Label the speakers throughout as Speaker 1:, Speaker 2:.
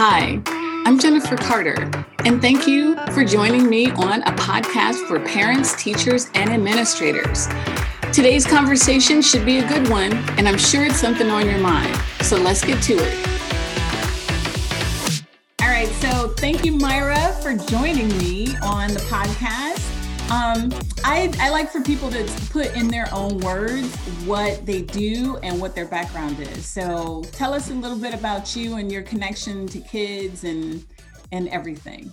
Speaker 1: Hi, I'm Jennifer Carter, and thank you for joining me on a podcast for parents, teachers, and administrators. Today's conversation should be a good one, and I'm sure it's something on your mind. So let's get to it. All right, so thank you, Myra, for joining me on the podcast. Um, I, I like for people to put in their own words what they do and what their background is. So tell us a little bit about you and your connection to kids and and everything.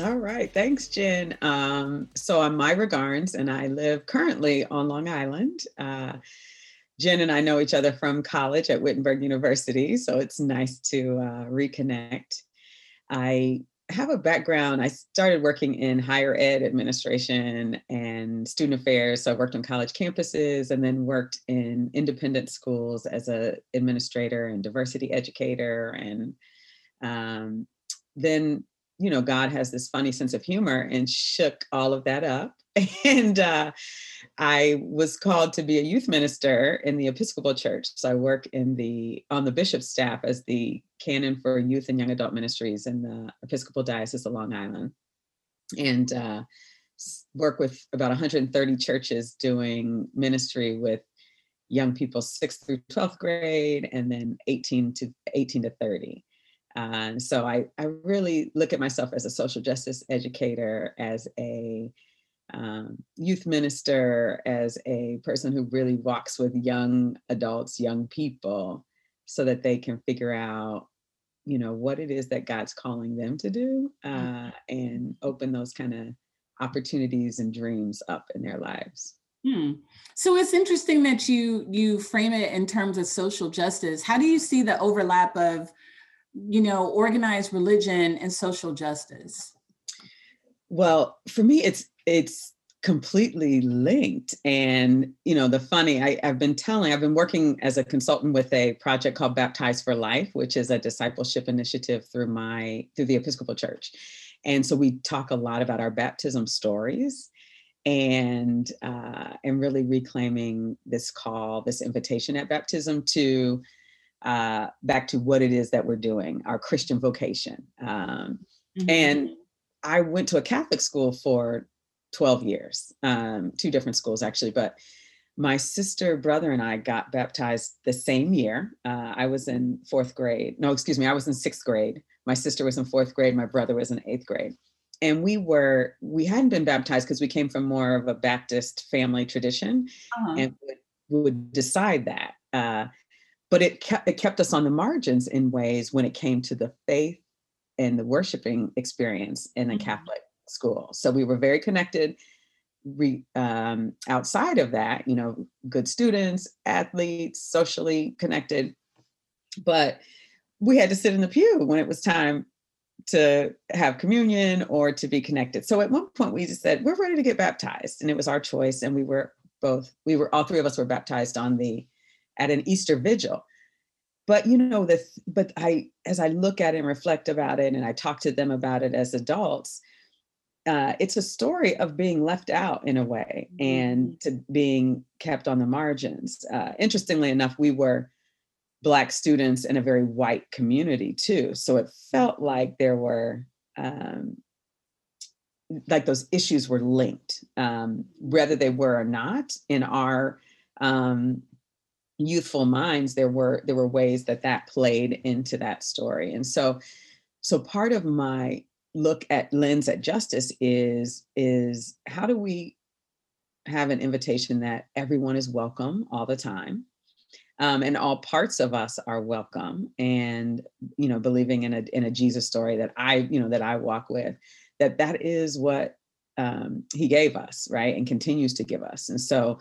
Speaker 2: All right, thanks, Jen. Um, so I'm Myra Garnes, and I live currently on Long Island. Uh, Jen and I know each other from college at Wittenberg University, so it's nice to uh, reconnect. I have a background. I started working in higher ed administration and student affairs. So I worked on college campuses and then worked in independent schools as a administrator and diversity educator. And um, then, you know, God has this funny sense of humor and shook all of that up. And uh, I was called to be a youth minister in the Episcopal Church. So I work in the on the bishop's staff as the canon for youth and young adult ministries in the Episcopal Diocese of Long Island, and uh, work with about 130 churches doing ministry with young people sixth through 12th grade, and then 18 to 18 to 30. Uh, so I, I really look at myself as a social justice educator, as a um, youth minister, as a person who really walks with young adults, young people, so that they can figure out, you know, what it is that God's calling them to do mm-hmm. uh, and open those kind of opportunities and dreams up in their lives.
Speaker 1: Hmm. So it's interesting that you you frame it in terms of social justice. How do you see the overlap of, you know, organized religion and social justice?
Speaker 2: Well, for me, it's it's completely linked and you know the funny I, have been telling i've been working as a consultant with a project called baptized for life which is a discipleship initiative through my through the episcopal church and so we talk a lot about our baptism stories and uh, and really reclaiming this call this invitation at baptism to uh, back to what it is that we're doing our christian vocation um, mm-hmm. and I went to a Catholic school for 12 years, um, two different schools actually, but my sister, brother, and I got baptized the same year. Uh, I was in fourth grade. No, excuse me, I was in sixth grade. My sister was in fourth grade. My brother was in eighth grade. And we were, we hadn't been baptized because we came from more of a Baptist family tradition uh-huh. and would, would, decide that. Uh, but it kept, it kept us on the margins in ways when it came to the faith and the worshiping experience in the mm-hmm. Catholic school. So we were very connected re, um, outside of that, you know, good students, athletes, socially connected. But we had to sit in the pew when it was time to have communion or to be connected. So at one point we just said, we're ready to get baptized. And it was our choice. And we were both, we were, all three of us were baptized on the, at an Easter vigil but you know the but i as i look at it and reflect about it and i talk to them about it as adults uh, it's a story of being left out in a way mm-hmm. and to being kept on the margins uh, interestingly enough we were black students in a very white community too so it felt like there were um, like those issues were linked um, whether they were or not in our um, youthful minds there were there were ways that that played into that story. And so so part of my look at lens at justice is is how do we have an invitation that everyone is welcome all the time um, and all parts of us are welcome and you know believing in a in a jesus story that i you know that i walk with that that is what um, he gave us right and continues to give us. And so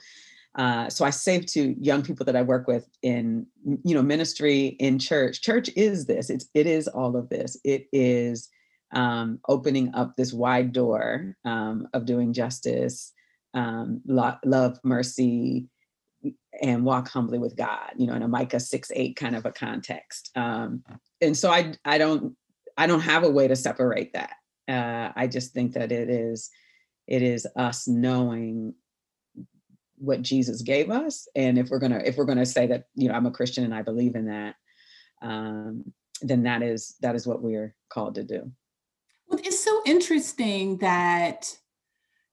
Speaker 2: uh, so I say to young people that I work with in you know ministry in church, church is this. It's it is all of this. It is um, opening up this wide door um, of doing justice, um, lo- love, mercy, and walk humbly with God. You know, in a Micah six eight kind of a context. Um, and so I I don't I don't have a way to separate that. Uh, I just think that it is it is us knowing what Jesus gave us. And if we're gonna if we're gonna say that you know I'm a Christian and I believe in that, um, then that is that is what we're called to do.
Speaker 1: Well, it's so interesting that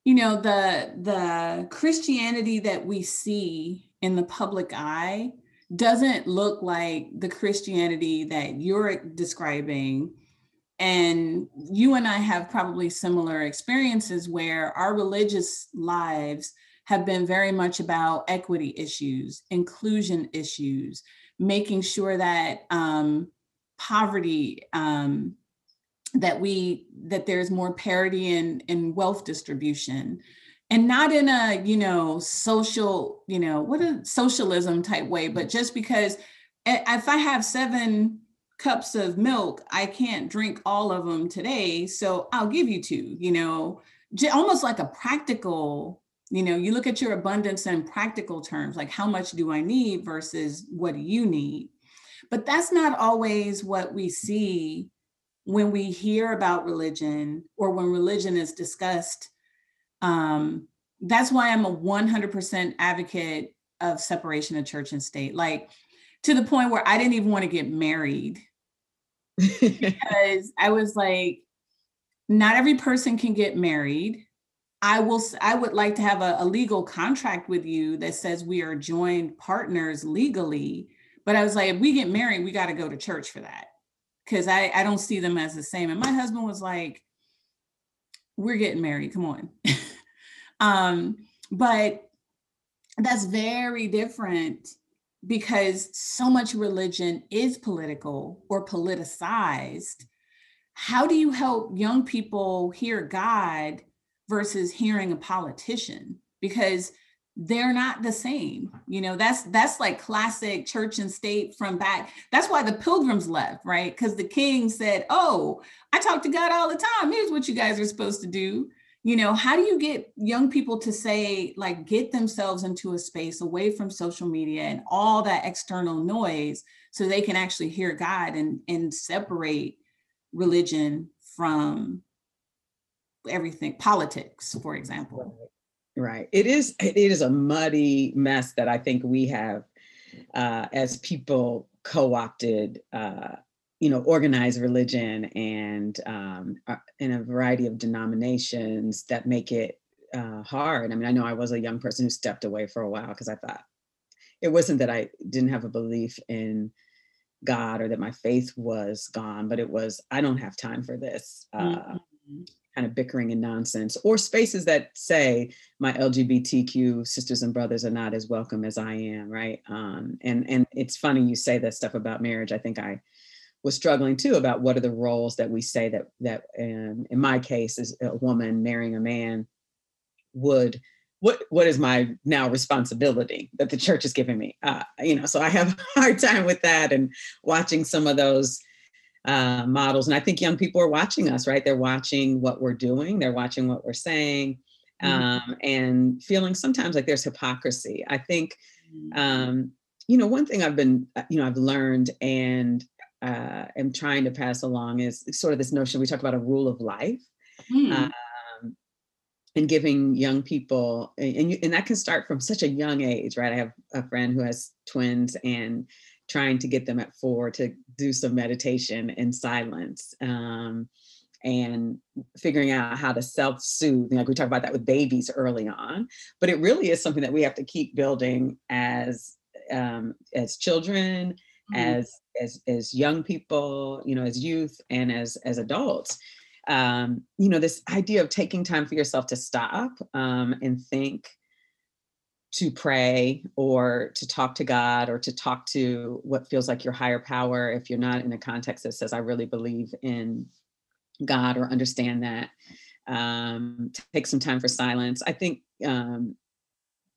Speaker 1: you know the the Christianity that we see in the public eye doesn't look like the Christianity that you're describing. And you and I have probably similar experiences where our religious lives have been very much about equity issues, inclusion issues, making sure that um, poverty, um, that we that there's more parity in in wealth distribution, and not in a you know social you know what a socialism type way, but just because if I have seven cups of milk, I can't drink all of them today, so I'll give you two. You know, almost like a practical you know you look at your abundance in practical terms like how much do i need versus what do you need? But that's not always what we see when we hear about religion or when religion is discussed. Um, that's why i'm a 100% advocate of separation of church and state like to the point where i didn't even want to get married. Because i was like not every person can get married I will I would like to have a, a, legal contract with you that says we are joined partners legally. But I was like, if we get married, we got to go to church for that. Cause I, I don't see them as the same. And my husband was like, we're getting married. Come on. um, but that's very different because so much religion is political or politicized. How do you help young people hear God versus hearing a politician because they're not the same you know that's that's like classic church and state from back. That's why the pilgrims left right? Because the king said oh i talk to god all the time. Here's what you guys are supposed to do. You know how do you get young people to say like get themselves into a space away from social media and all that external noise so they can actually hear god and and separate religion from everything politics for example.
Speaker 2: Right. It is it is a muddy mess that i think we have uh, as people co-opted uh, you know organized religion and um, uh, in a variety of denominations that make it uh, hard. I mean i know i was a young person who stepped away for a while because i thought it wasn't that i didn't have a belief in god or that my faith was gone but it was i don't have time for this uh, mm-hmm kind of bickering and nonsense, or spaces that say my LGBTQ sisters and brothers are not as welcome as I am, right? Um, and and it's funny you say that stuff about marriage. I think I was struggling too about what are the roles that we say that that um, in my case is a woman marrying a man would what what is my now responsibility that the church is giving me uh, you know so i have a hard time with that and watching some of those uh, models. And I think young people are watching us, right? They're watching what we're doing, they're watching what we're saying, mm-hmm. um, and feeling sometimes like there's hypocrisy. I think, mm-hmm. um, you know, one thing I've been, uh, you know, I've learned and uh, am trying to pass along is sort of this notion we talk about a rule of life. Mm. Um, and giving young people and, you, and that can start from such a young age right i have a friend who has twins and trying to get them at four to do some meditation in silence um, and figuring out how to self-soothe like we talk about that with babies early on but it really is something that we have to keep building as um, as children mm-hmm. as as as young people you know as youth and as as adults um, you know this idea of taking time for yourself to stop um, and think to pray or to talk to God or to talk to what feels like your higher power if you're not in a context that says, I really believe in God or understand that. Um, take some time for silence. I think um,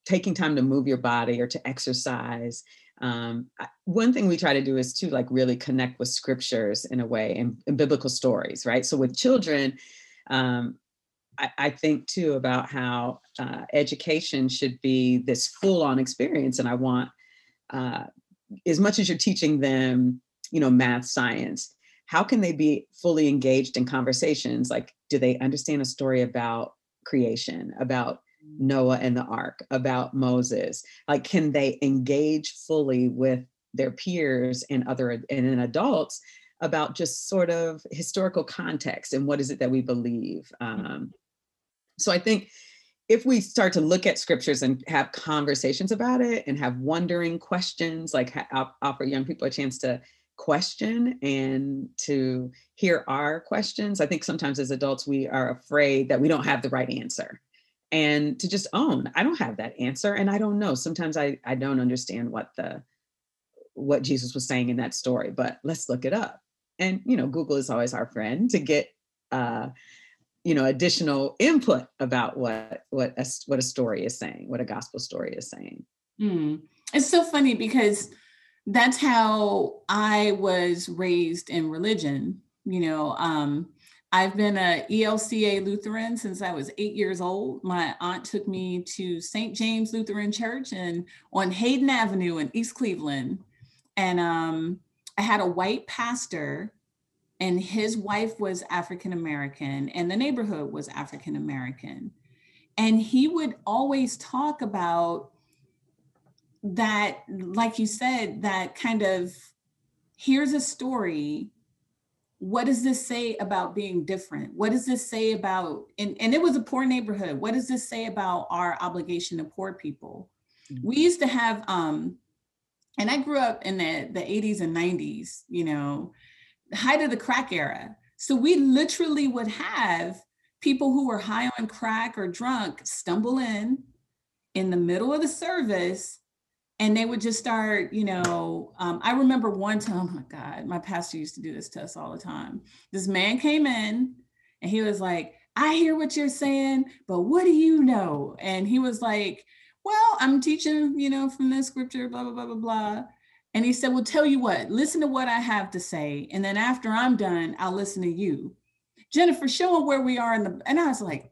Speaker 2: taking time to move your body or to exercise. Um, one thing we try to do is to like really connect with scriptures in a way and, and biblical stories, right? So with children, um, I, I think too about how uh, education should be this full on experience. And I want, uh, as much as you're teaching them, you know, math, science, how can they be fully engaged in conversations? Like, do they understand a story about creation, about Noah and the ark, about Moses? Like, can they engage fully with their peers and other and adults about just sort of historical context and what is it that we believe. Um, so I think if we start to look at scriptures and have conversations about it and have wondering questions, like ha- offer young people a chance to question and to hear our questions, I think sometimes as adults we are afraid that we don't have the right answer. And to just own, I don't have that answer and I don't know. Sometimes I, I don't understand what the what Jesus was saying in that story, but let's look it up. And you know, Google is always our friend to get uh, you know additional input about what what a, what a story is saying what a gospel story is saying.
Speaker 1: Mm. it's so funny because that's how i was raised in religion you know um, i've been a elca lutheran since i was eight years old. My aunt took me to st james lutheran church and on hayden avenue in east cleveland. And um, i had a white pastor and his wife was African American and the neighborhood was African American. And he would always talk about that, like you said, that kind of here's a story. What does this say about being different? What does this say about, and, and it was a poor neighborhood. What does this say about our obligation to poor people? Mm-hmm. We used to have, um, and I grew up in the, the 80s and 90s, you know, height of the crack era. So we literally would have people who were high on crack or drunk stumble in in the middle of the service and they would just start, you know. Um, I remember one time, oh my God, my pastor used to do this to us all the time. This man came in and he was like, I hear what you're saying, but what do you know? And he was like, Well, I'm teaching, you know, from this scripture, blah, blah, blah, blah, blah. And he said, Well, tell you what, listen to what I have to say. And then after I'm done, I'll listen to you. Jennifer, show him where we are in the. And I was like,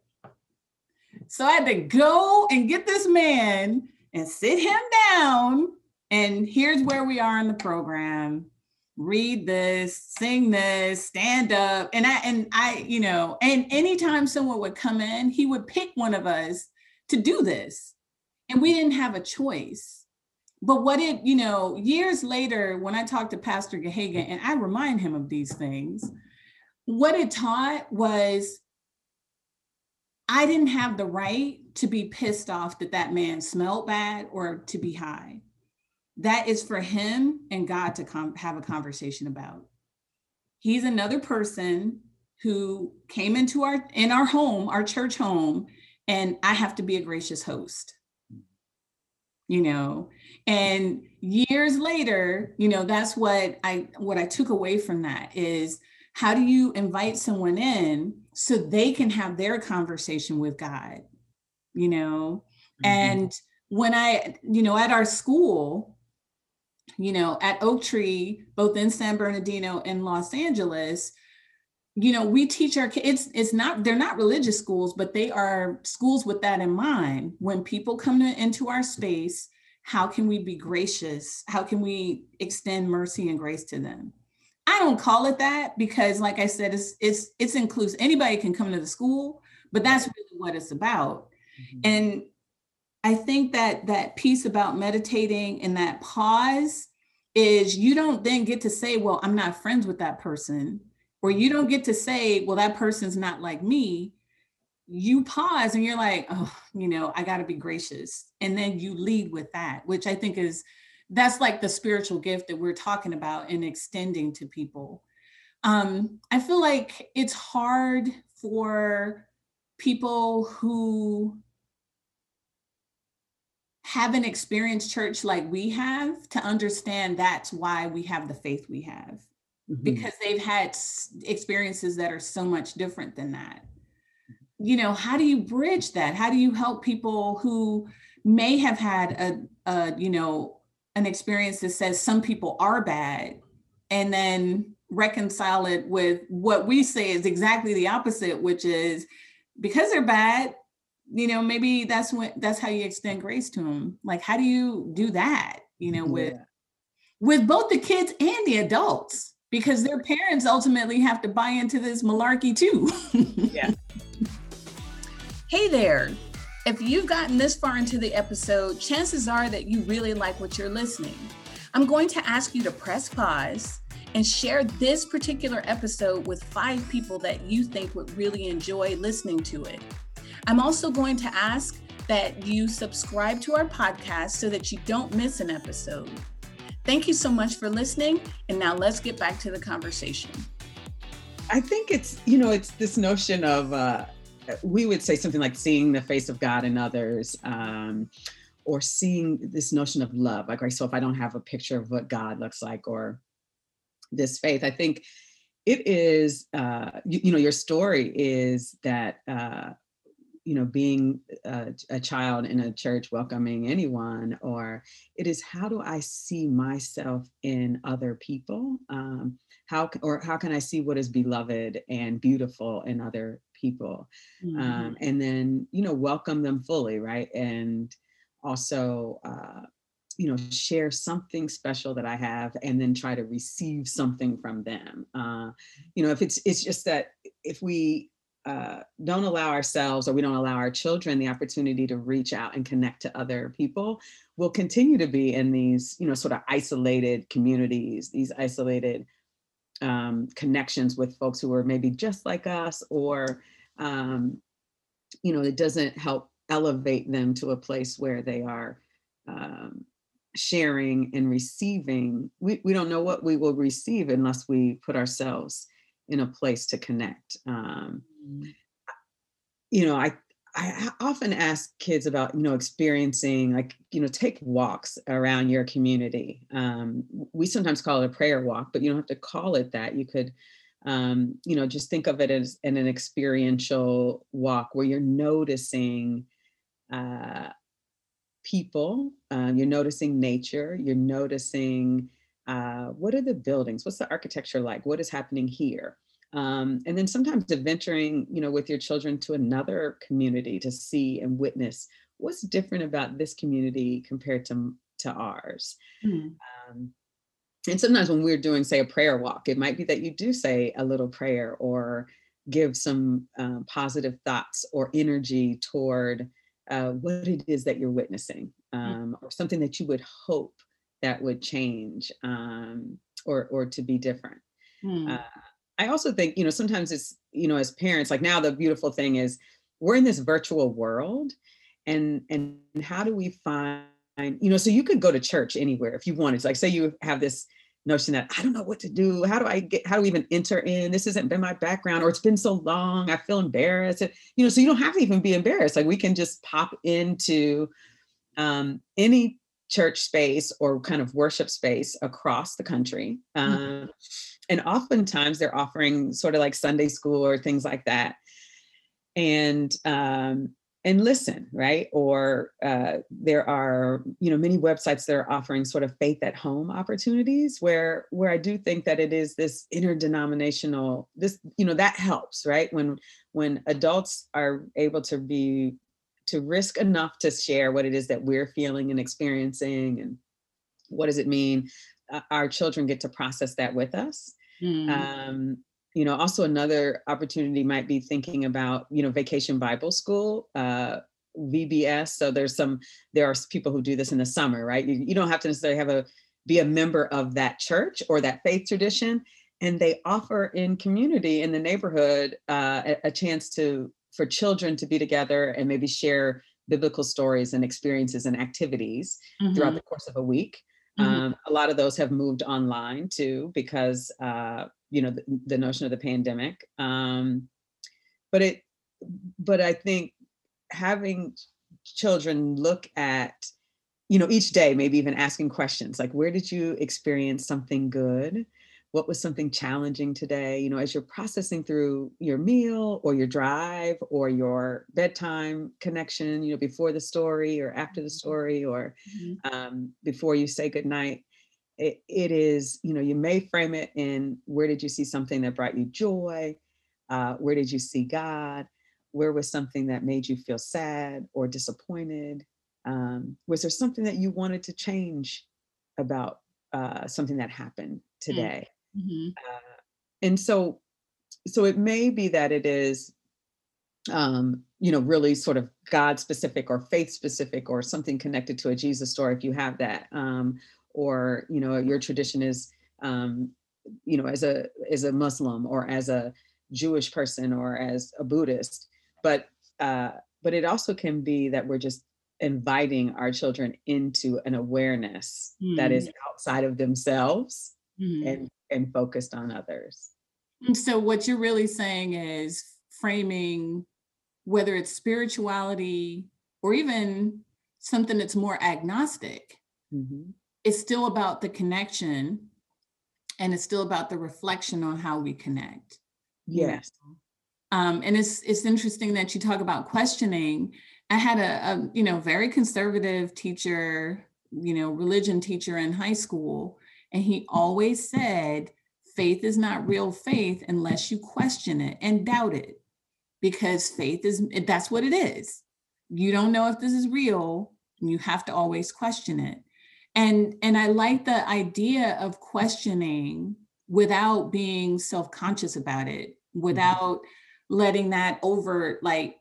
Speaker 1: So I had to go and get this man and sit him down. And here's where we are in the program. Read this, sing this, stand up. And I, and I, you know, and anytime someone would come in, he would pick one of us to do this. And we didn't have a choice but what it, you know, years later, when I talked to Pastor Gahagan and I remind him of these things, what it taught was I didn't have the right to be pissed off that that man smelled bad or to be high. That is for him and God to come have a conversation about. He's another person who came into our in our home, our church home, and I have to be a gracious host. You know, and years later you know that's what i what i took away from that is how do you invite someone in so they can have their conversation with god you know mm-hmm. and when i you know at our school you know at oak tree both in san bernardino and los angeles you know we teach our kids it's not they're not religious schools but they are schools with that in mind when people come to, into our space how can we be gracious? How can we extend mercy and grace to them? I don't call it that because, like I said, it's it's it's inclusive. Anybody can come to the school, but that's really what it's about. Mm-hmm. And I think that that piece about meditating and that pause is you don't then get to say, well, I'm not friends with that person, or you don't get to say, well, that person's not like me you pause and you're like, oh, you know, I got to be gracious. And then you lead with that, which I think is that's like the spiritual gift that we're talking about and extending to people. Um, I feel like it's hard for people who haven't experienced church like we have to understand that's why we have the faith we have mm-hmm. because they've had experiences that are so much different than that you know how do you bridge that? How do you help people who may have had a, a you know an experience that says some people are bad and then reconcile it with what we say is exactly the opposite which is because they're bad you know maybe that's when that's how you extend grace to them like how do you do that you know with yeah. with both the kids and the adults? Because their parents ultimately have to buy into this malarkey too. Yeah Hey there! If you've gotten this far into the episode, chances are that you really like what you're listening. I'm going to ask you to press pause and share this particular episode with five people that you think would really enjoy listening to it. I'm also going to ask that you subscribe to our podcast so that you don't miss an episode. Thank you so much for listening. And now let's get back to the conversation.
Speaker 2: I think it's, you know, it's this notion of, uh, we would say something like seeing the face of God in others. Um, or seeing this notion of love like right so if i don't have a picture of what god looks like or this faith i think it is uh you, you know your story is that uh you know being a, a, child in a church welcoming anyone or it is how do i see myself in other people um how or how can i see what is beloved and beautiful in other people mm-hmm. um and then you know welcome them fully right and also uh, you know share something special that i have and then try to receive something from them uh, you know if it's it's just that if we uh, don't allow ourselves or we don't allow our children the opportunity to reach out and connect to other people we'll continue to be in these you know sort of isolated communities these isolated um, connections with folks who are maybe just like us or um, you know it doesn't help elevate them to a place where they are um, sharing and receiving. We, we don't know what we will receive unless we put ourselves in a place to connect. Um, mm. you know, I I often ask kids about, you know, experiencing like, you know, take walks around your community. Um, we sometimes call it a prayer walk, but you don't have to call it that. You could, um, you know, just think of it as in an experiential walk where you're noticing uh, people, um, you're noticing nature, you're noticing uh, what are the buildings, what's the architecture like, what is happening here. Um, and then sometimes adventuring, you know, with your children to another community to see and witness what's different about this community compared to, to ours. Mm. Um, and sometimes when we're doing, say, a prayer walk, it might be that you do say a little prayer or give some uh, positive thoughts or energy toward uh, what it is that you're witnessing mm. um, or something that you would hope that would change um, or or to be different hmm. uh, i also think you know sometimes it's you know as parents like now the beautiful thing is we're in this virtual world and and how do we find you know so you could go to church anywhere if you wanted to. like say you have this notion that I don't know what to do. How do I get, how do we even enter in? This hasn't been my background, or it's been so long. I feel embarrassed. You know, so you don't have to even be embarrassed. Like we can just pop into um, any church space or kind of worship space across the country. Mm-hmm. Um, mm-hmm. And oftentimes they're offering sort of like Sunday school or things like that. And um, and listen right or uh, there are you know many websites that are offering sort of faith at home opportunities where where i do think that it is this interdenominational this you know that helps right when when adults are able to be to risk enough to share what it is that we're feeling and experiencing and what does it mean uh, our children get to process that with us. Mm. um, you know also another opportunity might be thinking about you know vacation bible school uh, vbs so there's some there are people who do this in the summer right? You, you don't have to necessarily have a be a member of that church or that faith tradition. And they offer in community in the neighborhood uh, a, a chance to for children to be together and maybe share biblical stories and experiences and activities mm-hmm. throughout the course of a week Mm-hmm. Um, a lot of those have moved online too because uh, you know the, the, notion of the pandemic. Um, but it, but I think having children look at you know each day maybe even asking questions like where did you experience something good what was something challenging today you know as you're processing through your meal or your drive or your bedtime connection you know before the story or after the mm-hmm. story or mm-hmm. um, before you say goodnight it, it is you know you may frame it in where did you see something that brought you joy uh, where did you see god where was something that made you feel sad or disappointed um, was there something that you wanted to change about uh, something that happened mm. today Mm-hmm. Uh, and so, so it may be that it is, um, you know, really sort of God specific or faith specific or something connected to a Jesus story if you have that. Um, or, you know, your tradition is um, you know as a as a muslim or as a jewish person or as a buddhist but uh but it also can be that we're just inviting our children into an awareness mm. that is mm-hmm. outside of themselves mm. and and focused on others
Speaker 1: and so what you're really saying is framing whether it's spirituality or even something that's more agnostic mm-hmm. it's still about the connection and it's still about the reflection on how we connect
Speaker 2: yes
Speaker 1: um, and it's it's interesting that you talk about questioning I had a, a, you know, very conservative teacher, you know, religion teacher in high school. And he always said, faith is not real faith unless you question it and doubt it. Because faith is that's what it is. You don't know if this is real, you have to always question it. And and I like the idea of questioning without being self-conscious about it, mm-hmm. without letting that over like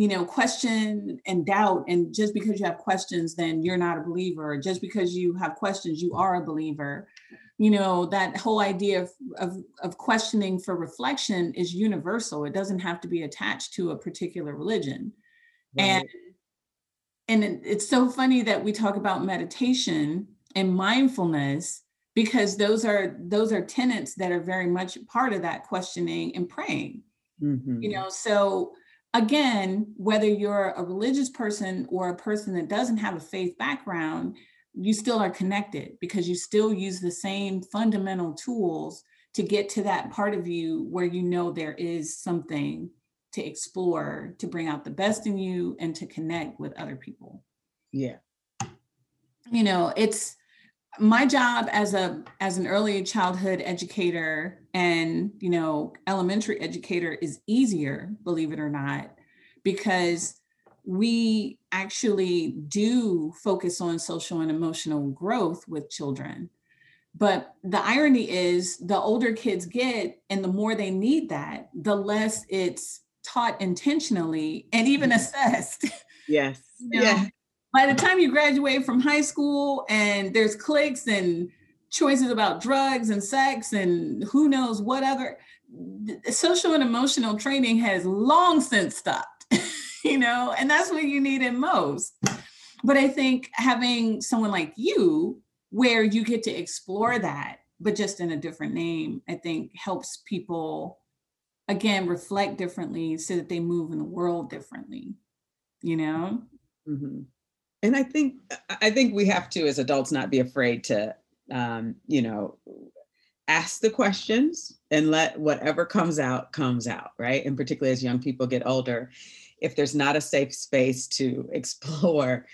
Speaker 1: you know, question and doubt. And just because you have questions, then you're not a believer. Just because you have questions, you are a believer. You know, that whole idea of, of, of questioning for reflection is universal. It doesn't have to be attached to a particular religion. Right. And and it's so funny that we talk about meditation and mindfulness because those are those are tenets that are very much part of that questioning and praying mm-hmm. you know so again, whether you're a religious person or a person that doesn't have a faith background, you still are connected because you still use the same fundamental tools to get to that part of you where you know there is something to explore, to bring out the best in you and to connect with other people.
Speaker 2: Yeah.
Speaker 1: You know, it's my job as a as an early childhood educator and you know elementary educator is easier believe it or not because we actually do focus on social and emotional growth with children. But the irony is the older kids get and the more they need that the less it's taught intentionally and even mm-hmm. assessed.
Speaker 2: Yes. You know? yeah
Speaker 1: by the time you graduate from high school and there's cliques and choices about drugs and sex and who knows what other social and emotional training has long since stopped you know and that's what you need in most. But i think having someone like you where you get to explore that but just in a different name i think helps people again reflect differently so that they move in the world differently you know? Mm-hmm
Speaker 2: and i think i think we have to as adults not be afraid to um, you know ask the questions and let whatever comes out comes out right and particularly as young people get older if there's not a safe space to explore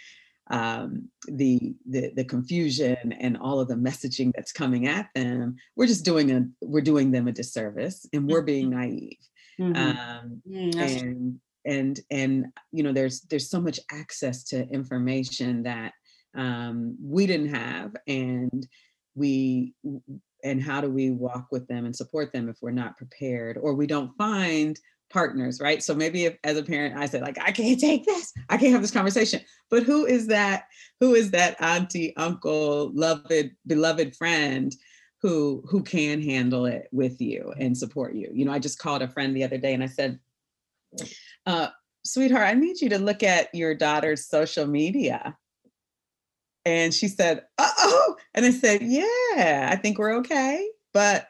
Speaker 2: um, the, the the confusion and all of the messaging that's coming at them we're just doing a we're doing them a disservice and we're being mm-hmm. naive mm-hmm. Um, mm, and and and you know there's there's so much access to information that um, we didn't have and we and how do we walk with them and support them if we're not prepared or we don't find partners right? So maybe if as a parent i said like i can't take this. I can't have this conversation. But who is that who is that auntie uncle loved beloved friend who who can handle it with you and support you? You know i just called a friend the other day and i said uh, sweetheart, I need you to look at your daughter's social media. And she said, uh oh. And I said, yeah, I think we're okay. But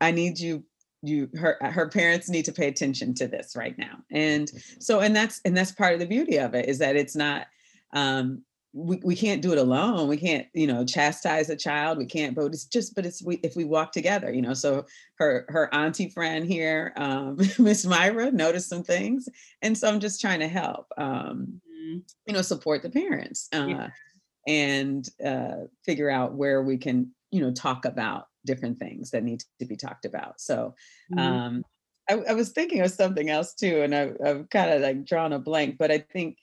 Speaker 2: I need you, you, her, her parents need to pay attention to this right now. And so, and that's, and that's part of the beauty of it is that it's not, um, we, we can't do it alone. We can't, you know, chastise a child. We can't, but it's just, but it's we if we walk together, you know. So her her auntie friend here, um, Miss Myra, noticed some things, and so I'm just trying to help, um, mm-hmm. you know, support the parents uh, yeah. and uh, figure out where we can, you know, talk about different things that need to be talked about. So. Mm-hmm. Um, I, I, was thinking of something else too, and I, I've kind of like drawn a blank, but I think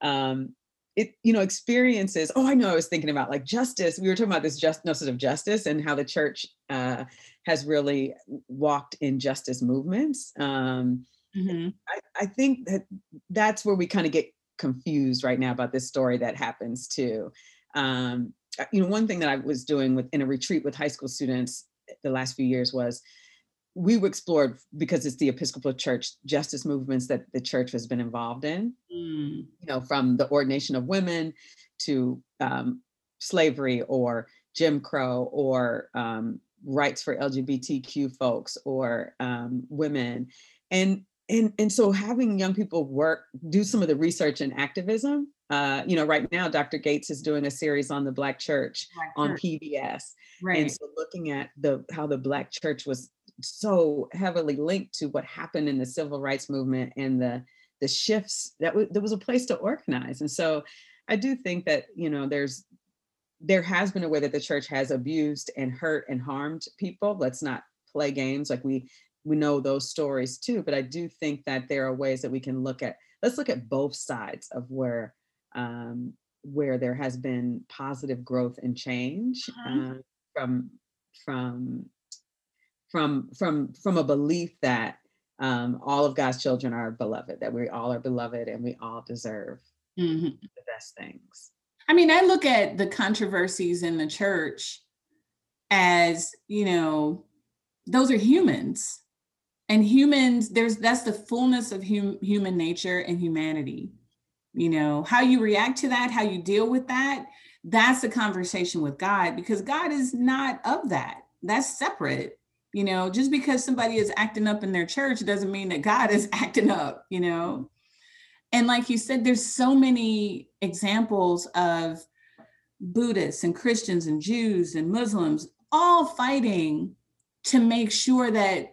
Speaker 2: um, it you know experiences oh i know i was thinking about like justice we were talking about this just notice of justice and how the church uh, has really walked in justice movements um, mm-hmm. I, I, think that that's where we kind of get confused right now about this story that happens too um, uh, you know one thing that i was doing with in a retreat with high school students the last few years was we explored because it's the Episcopal Church justice movements that the church has been involved in. Mm. You know, from the ordination of women to um, slavery or Jim Crow or um, rights for LGBTQ folks or um, women, and and and so having young people work do some of the research and activism. Uh, you know, right now, Dr. Gates is doing a series on the Black Church Black on. PBS, right. and so looking at the how the Black Church was so heavily linked to what happened in the civil rights movement and the the shifts that w- there was a place to organize and so i do think that you know there's there has been a way that the church has abused and hurt and harmed people let's not play games like we we know those stories too but i do think that there are ways that we can look at let's look at both sides of where um where there has been positive growth and change uh-huh. uh, from from from from from a belief that um, all of God's children are beloved, that we all are beloved and we all deserve mm-hmm. the best things.
Speaker 1: I mean, I look at the controversies in the church as, you know, those are humans. And humans, there's that's the fullness of hum, human nature and humanity. You know, how you react to that, how you deal with that, that's the conversation with God because God is not of that. That's separate you know, just because somebody is acting up in their church doesn't mean that God is acting up, you know. And like you said, there's so many examples of Buddhists and Christians and Jews and Muslims all fighting to make sure that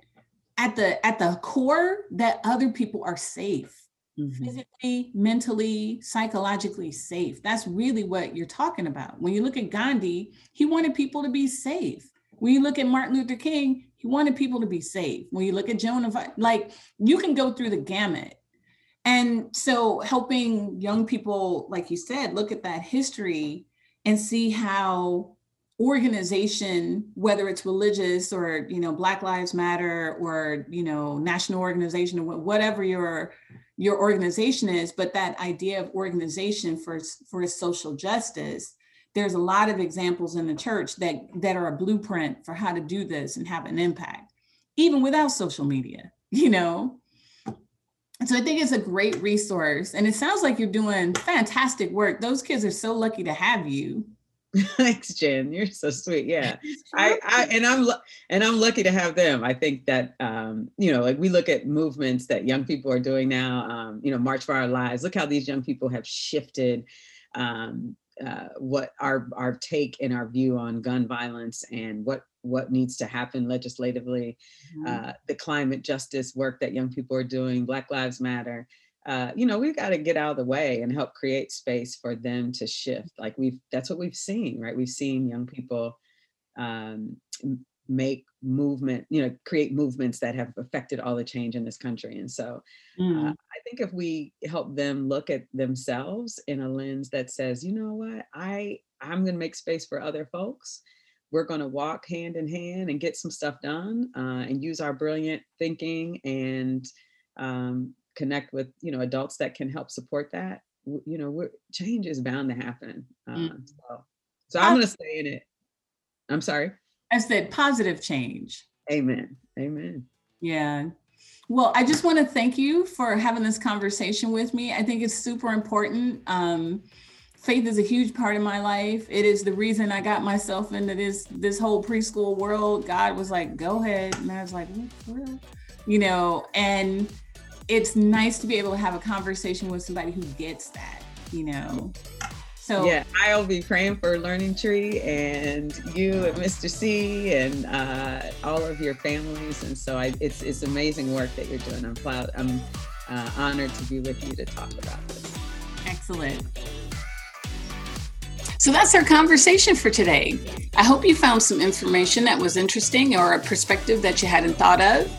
Speaker 1: at the at the core that other people are safe mm-hmm. physically mentally psychologically safe that's really what you're talking about when you look at gandhi he wanted people to be safe when you look at martin luther king he wanted people to be saved. When you look at Joan of like you can go through the gamut. And so helping young people, like you said, look at that history and see how organization whether it's religious or you know black lives matter or you know national organization or whatever your your organization is but that idea of organization for for social justice there's a lot of examples in the church that that are a blueprint for how to do this and have an impact even without social media you know? So i think it's a great resource and it sounds like you're doing fantastic work. Those kids are so lucky to have you.
Speaker 2: Thanks jen. You're so sweet. Yeah. I, I and i'm and i'm lucky to have them. I think that um you know like we look at movements that young people are doing now um you know march for our lives. Look how these young people have shifted um uh, what our our take and our view on gun violence and what what needs to happen legislatively, mm-hmm. uh, the climate justice work that young people are doing, Black Lives Matter. Uh, you know, we've got to get out of the way and help create space for them to shift. Like we've, that's what we've seen, right? We've seen young people um, make movement, you know, create movements that have affected all the change in this country. And so uh, mm. uh, I think if we help them look at themselves in a lens that says, you know what, I I'm going to make space for other folks. We're going to walk hand in hand and get some stuff done uh, and use our brilliant thinking and um, connect with you know adults that can help support that. You know, change is bound to happen. Uh, mm. So, so I'm going to stay in it. I'm sorry.
Speaker 1: I said positive change.
Speaker 2: Amen. Amen.
Speaker 1: Yeah. Well, I just want to thank you for having this conversation with me. I think it's super important. Um, faith is a huge part of my life. It is the reason I got myself into this this whole preschool world. God was like, "Go ahead," and I was like, real?" You know, and it's nice to be able to have a conversation with somebody who gets that. You know.
Speaker 2: So yeah, I'll be praying for Learning Tree and you and Mr. C and uh, all of your families. And so I, it's it's amazing work that you're doing. I'm proud. I'm uh, honored to be with you to talk about this.
Speaker 1: Excellent. So that's our conversation for today. I hope you found some information that was interesting or a perspective that you hadn't thought of.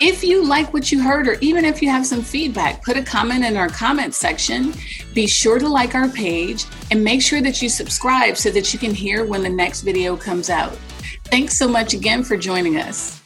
Speaker 1: If you like what you heard, or even if you have some feedback, put a comment in our comment section. Be sure to like our page and make sure that you subscribe so that you can hear when the next video comes out. Thanks so much again for joining us.